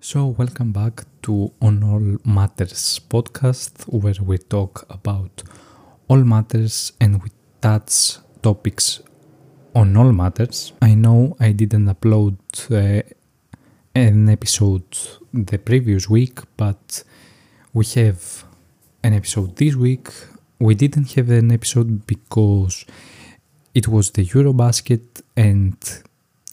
So, welcome back to On All Matters podcast, where we talk about all matters and we touch topics on all matters. I know I didn't upload uh, an episode the previous week, but we have an episode this week. We didn't have an episode because it was the Eurobasket and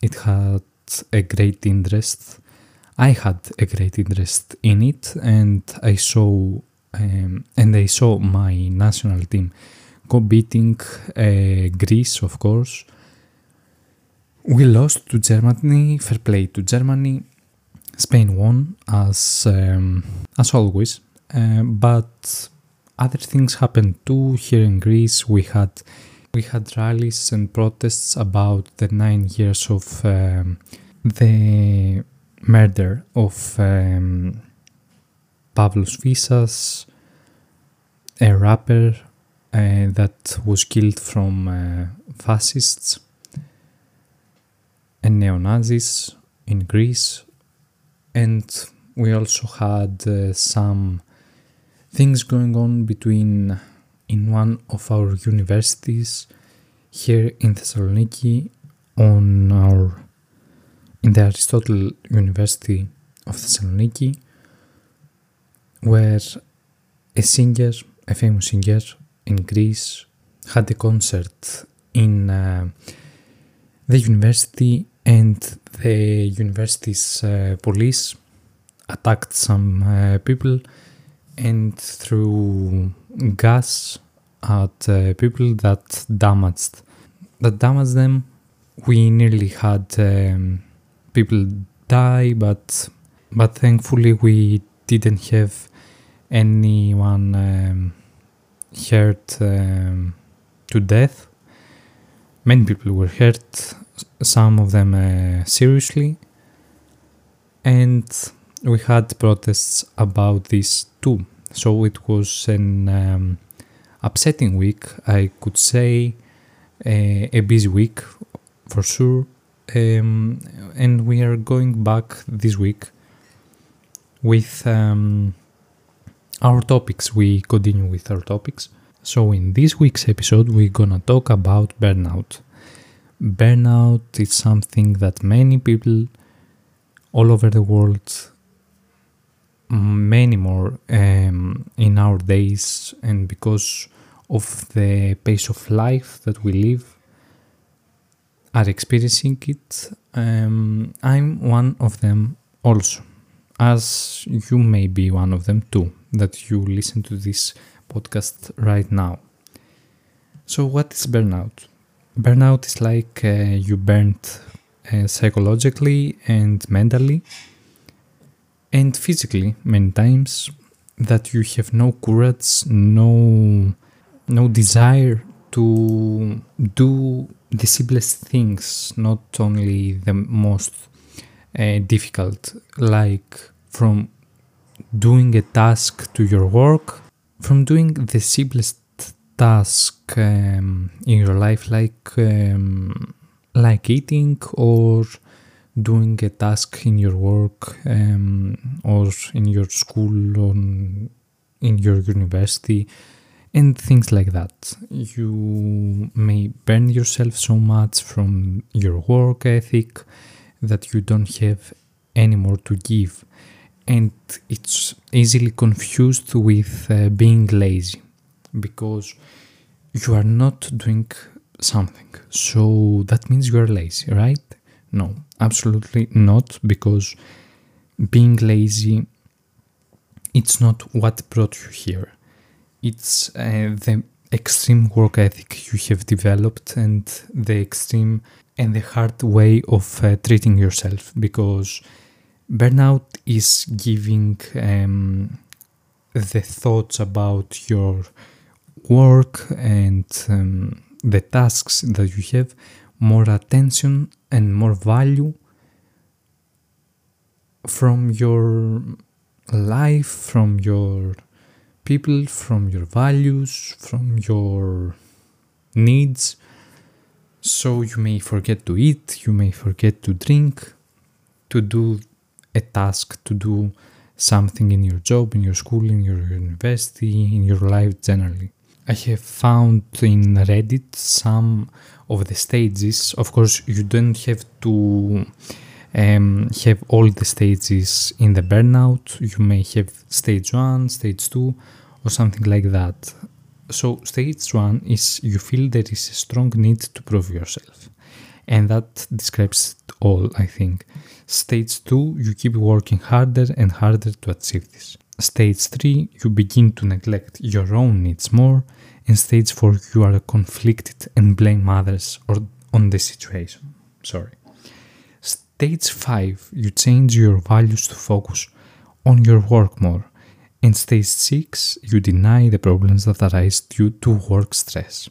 it had a great interest I had a great interest in it, and I saw um, and I saw my national team go beating uh, Greece, of course. We lost to Germany. Fair play to Germany. Spain won as um, as always, uh, but other things happened too. Here in Greece, we had we had rallies and protests about the nine years of um, the murder of um, Pavlos Fyssas, a rapper uh, that was killed from uh, fascists and neo-Nazis in Greece. And we also had uh, some things going on between in one of our universities here in Thessaloniki on our the Aristotle University of Thessaloniki, where a singer, a famous singer in Greece, had a concert in uh, the university, and the university's uh, police attacked some uh, people and threw gas at uh, people that damaged that damaged them. We nearly had. Um, people die, but but thankfully we didn't have anyone um, hurt um, to death. Many people were hurt, some of them uh, seriously, and we had protests about this too. So it was an um, upsetting week, I could say, uh, a busy week for sure um, and we are going back this week with um, our topics. We continue with our topics. So, in this week's episode, we're gonna talk about burnout. Burnout is something that many people all over the world, many more um, in our days, and because of the pace of life that we live, are experiencing it. Um, I'm one of them also, as you may be one of them too, that you listen to this podcast right now. So, what is burnout? Burnout is like uh, you burnt uh, psychologically and mentally and physically many times that you have no courage, no no desire to do the simplest things, not only the most uh, difficult, like from doing a task to your work, from doing the simplest task um, in your life, like um, like eating or doing a task in your work um, or in your school or in your university and things like that. You may burn yourself so much from your work ethic that you don't have any more to give, and it's easily confused with uh, being lazy because you are not doing something. So that means you are lazy, right? No, absolutely not, because being lazy it's not what brought you here it's uh, the extreme work ethic you have developed and the extreme and the hard way of uh, treating yourself because burnout is giving um, the thoughts about your work and um, the tasks that you have more attention and more value from your life from your people, from your values, from your needs. So you may forget to eat, you may forget to drink, to do a task to do something in your job, in your school, in your university, in your life generally. I have found in Reddit some of the stages. Of course, you don't have to um, have all the stages in the burnout. You may have stage one, stage two, or something like that. So, stage one is you feel there is a strong need to prove yourself, and that describes it all, I think. Stage 2, you keep working harder and harder to achieve this. Stage 3, you begin to neglect your own needs more. And stage 4, you are conflicted and blame others or on the situation. Sorry. Stage 5, you change your values to focus on your work more. In stage 6, you deny the problems that arise due to work stress.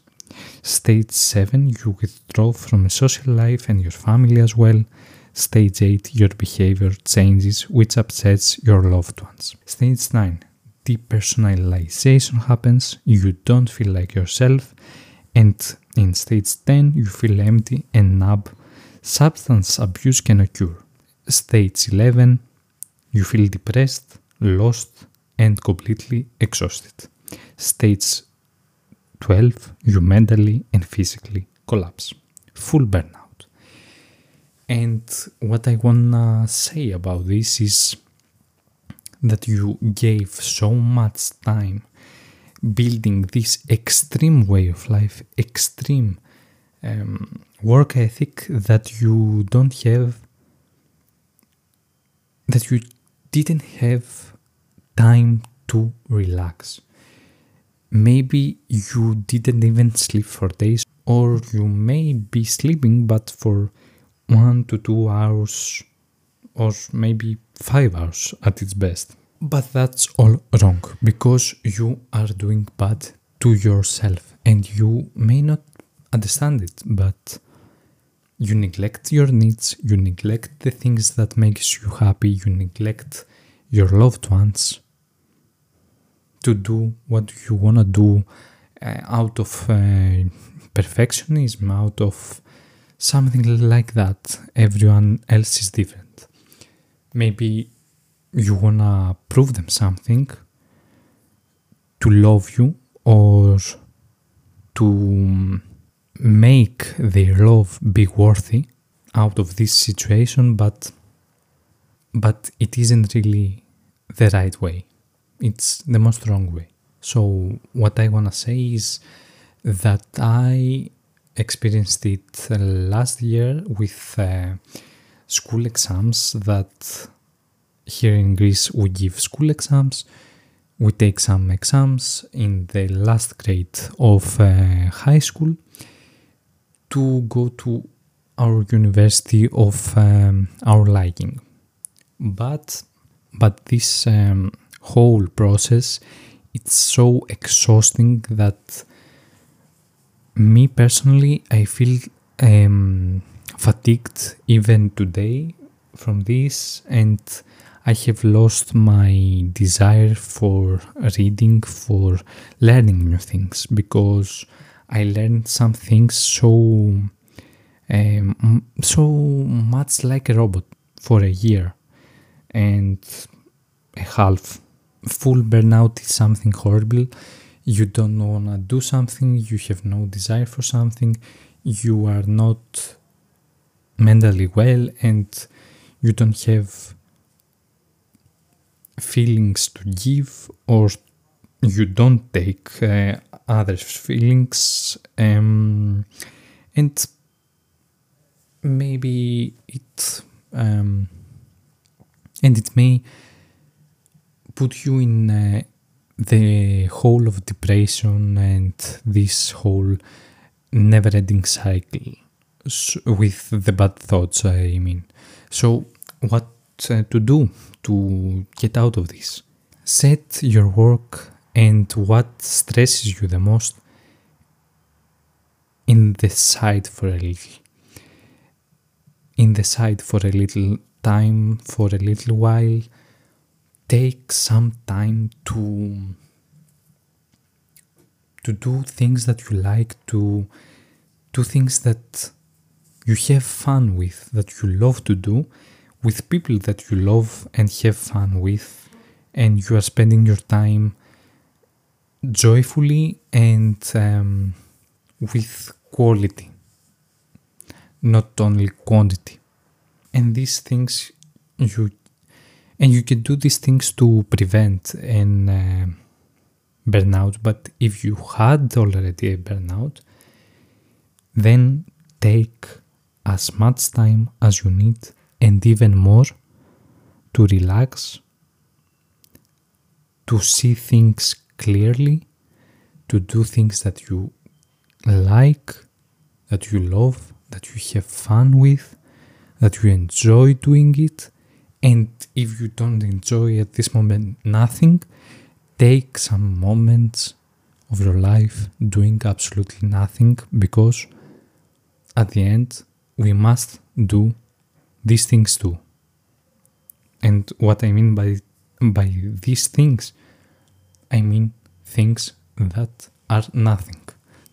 Stage 7, you withdraw from social life and your family as well. Stage 8, your behavior changes, which upsets your loved ones. Stage 9, depersonalization happens, you don't feel like yourself, and in stage 10, you feel empty and numb. Substance abuse can occur. Stage 11, you feel depressed, lost, and completely exhausted. Stage 12, you mentally and physically collapse. Full burnout. And what I wanna say about this is that you gave so much time building this extreme way of life, extreme um, work ethic that you don't have, that you didn't have time to relax. Maybe you didn't even sleep for days, or you may be sleeping, but for one to two hours or maybe five hours at its best. But that's all wrong because you are doing bad to yourself and you may not understand it, but you neglect your needs, you neglect the things that makes you happy, you neglect your loved ones to do what you want to do uh, out of uh, perfectionism, out of something like that. Everyone else is different. Maybe you wanna prove them something to love you or to make their love be worthy out of this situation but but it isn't really the right way. It's the most wrong way. So what i want to say is that i experienced it last year with uh, school exams that here in Greece we give school exams. We take some exams in the last grade of uh, high school to go to our university of um, our liking. But but this um, whole process it's so exhausting that me personally, I feel um, fatigued even today from this, and I have lost my desire for reading, for learning new things, because I learned some things so um, so much like a robot for a year and a half. Full burnout is something horrible. You don't want to do something, you have no desire for something, you are not mentally well, and you don't have feelings to give, or you don't take uh, others' feelings, um, and maybe it um, and it may put you in uh, the whole of depression and this whole never ending cycle with the bad thoughts, I mean. So, what uh, to do to get out of this? Set your work and what stresses you the most in the side for a little. In the side for a little time, for a little while take some time to to do things that you like to do things that you have fun with that you love to do with people that you love and have fun with, and you are spending your time joyfully and um, with quality, not only quantity. And these things you and you can do these things to prevent an uh, burnout. But if you had already a burnout, then take as much time as you need and even more to relax, to see things clearly, to do things that you like, that you love, that you have fun with, that you enjoy doing it. And if you don't enjoy at this moment nothing, take some moments of your life doing absolutely nothing because at the end we must do these things too. And what I mean by by these things, I mean things that are nothing.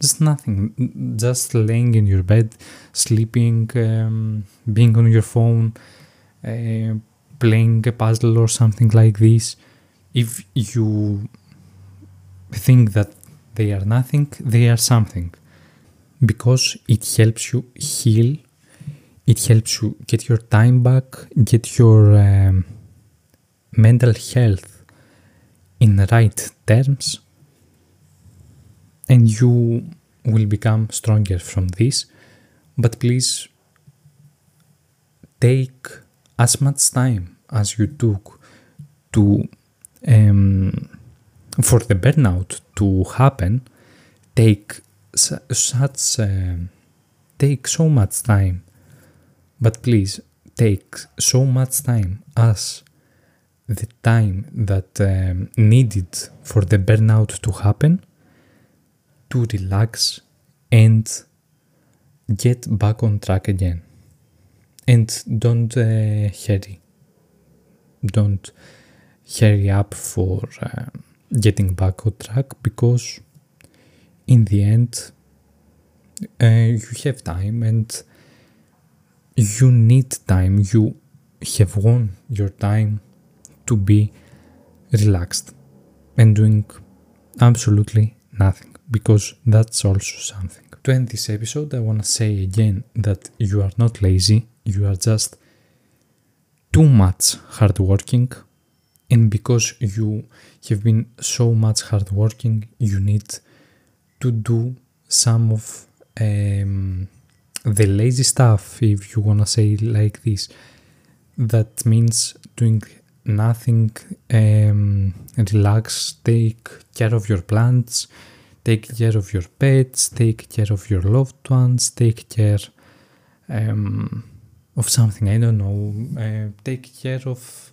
Just nothing. Just laying in your bed, sleeping, um, being on your phone, uh, playing a puzzle or something like this. If you think that they are nothing, they are something. Because it helps you heal it helps you get your time back, get your um, mental health in the right terms, and you will become stronger from this. But please take as much time as you took to um, for the burnout to happen. Take such uh, take so much time but please take so much time as the time that um, needed for the burnout to happen to relax and get back on track again. And don't uh, hurry. Don't hurry up for uh, getting back on track because in the end uh, you have time and you need time, you have won your time to be relaxed and doing absolutely nothing because that's also something. To end this episode, I want to say again that you are not lazy, you are just too much hardworking, and because you have been so much hardworking, you need to do some of um, the lazy stuff, if you wanna say like this, that means doing nothing, um, relax, take care of your plants, take care of your pets, take care of your loved ones, take care um, of something, I don't know, uh, take care of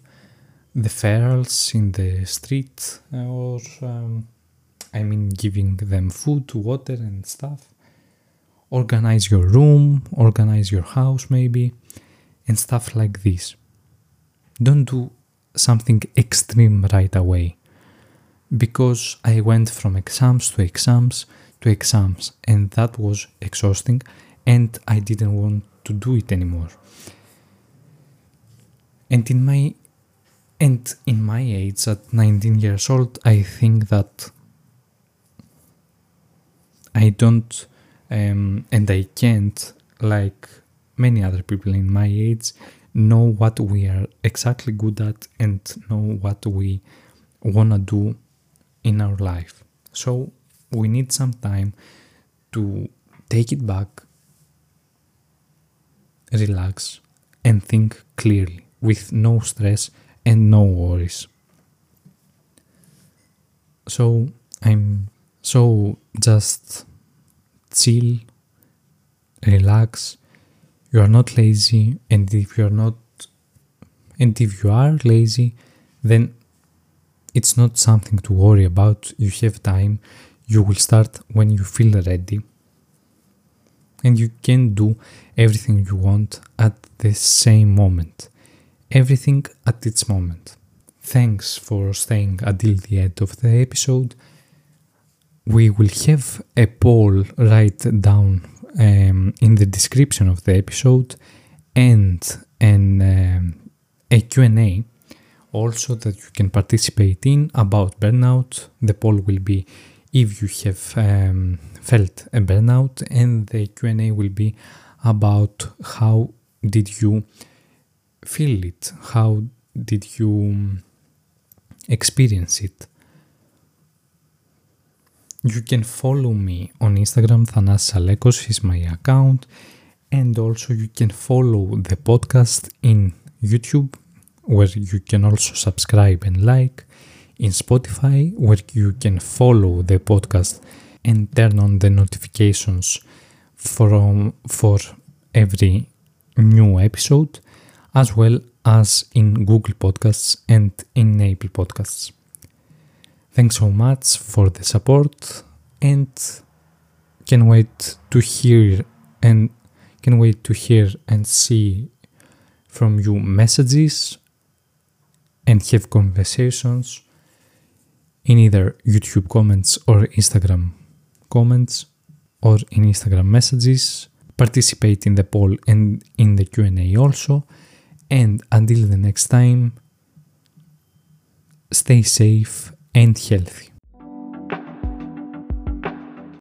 the ferals in the street or um, I mean giving them food, water and stuff organize your room, organize your house maybe, and stuff like this. Don't do something extreme right away because I went from exams to exams to exams and that was exhausting and I didn't want to do it anymore. And in my and in my age at 19 years old I think that I don't um, and I can't, like many other people in my age, know what we are exactly good at and know what we wanna do in our life. So we need some time to take it back, relax, and think clearly with no stress and no worries. So I'm so just chill, relax. You are not lazy, and if you are not, and if you are lazy, then it's not something to worry about. You have time. You will start when you feel ready. And you can do everything you want at the same moment. Everything at its moment. Thanks for staying until the end of the episode we will have a poll right down um, in the description of the episode and an um, a Q&A also that you can participate in about burnout. The poll will be if you have um, felt a burnout and the Q&A will be about how did you feel it? How did you experience it? You can follow me on Instagram, Thanasis Alekos is my account, and also you can follow the podcast in YouTube, where you can also subscribe and like, in Spotify, where you can follow the podcast and turn on the notifications from for every new episode, as well as in Google Podcasts and in Apple Podcasts. Thanks so much for the support and can wait to hear and can wait to hear and see from you messages and have conversations in either YouTube comments or Instagram comments or in Instagram messages. Participate in the poll and in the Q&A also. And until the next time stay safe and healthy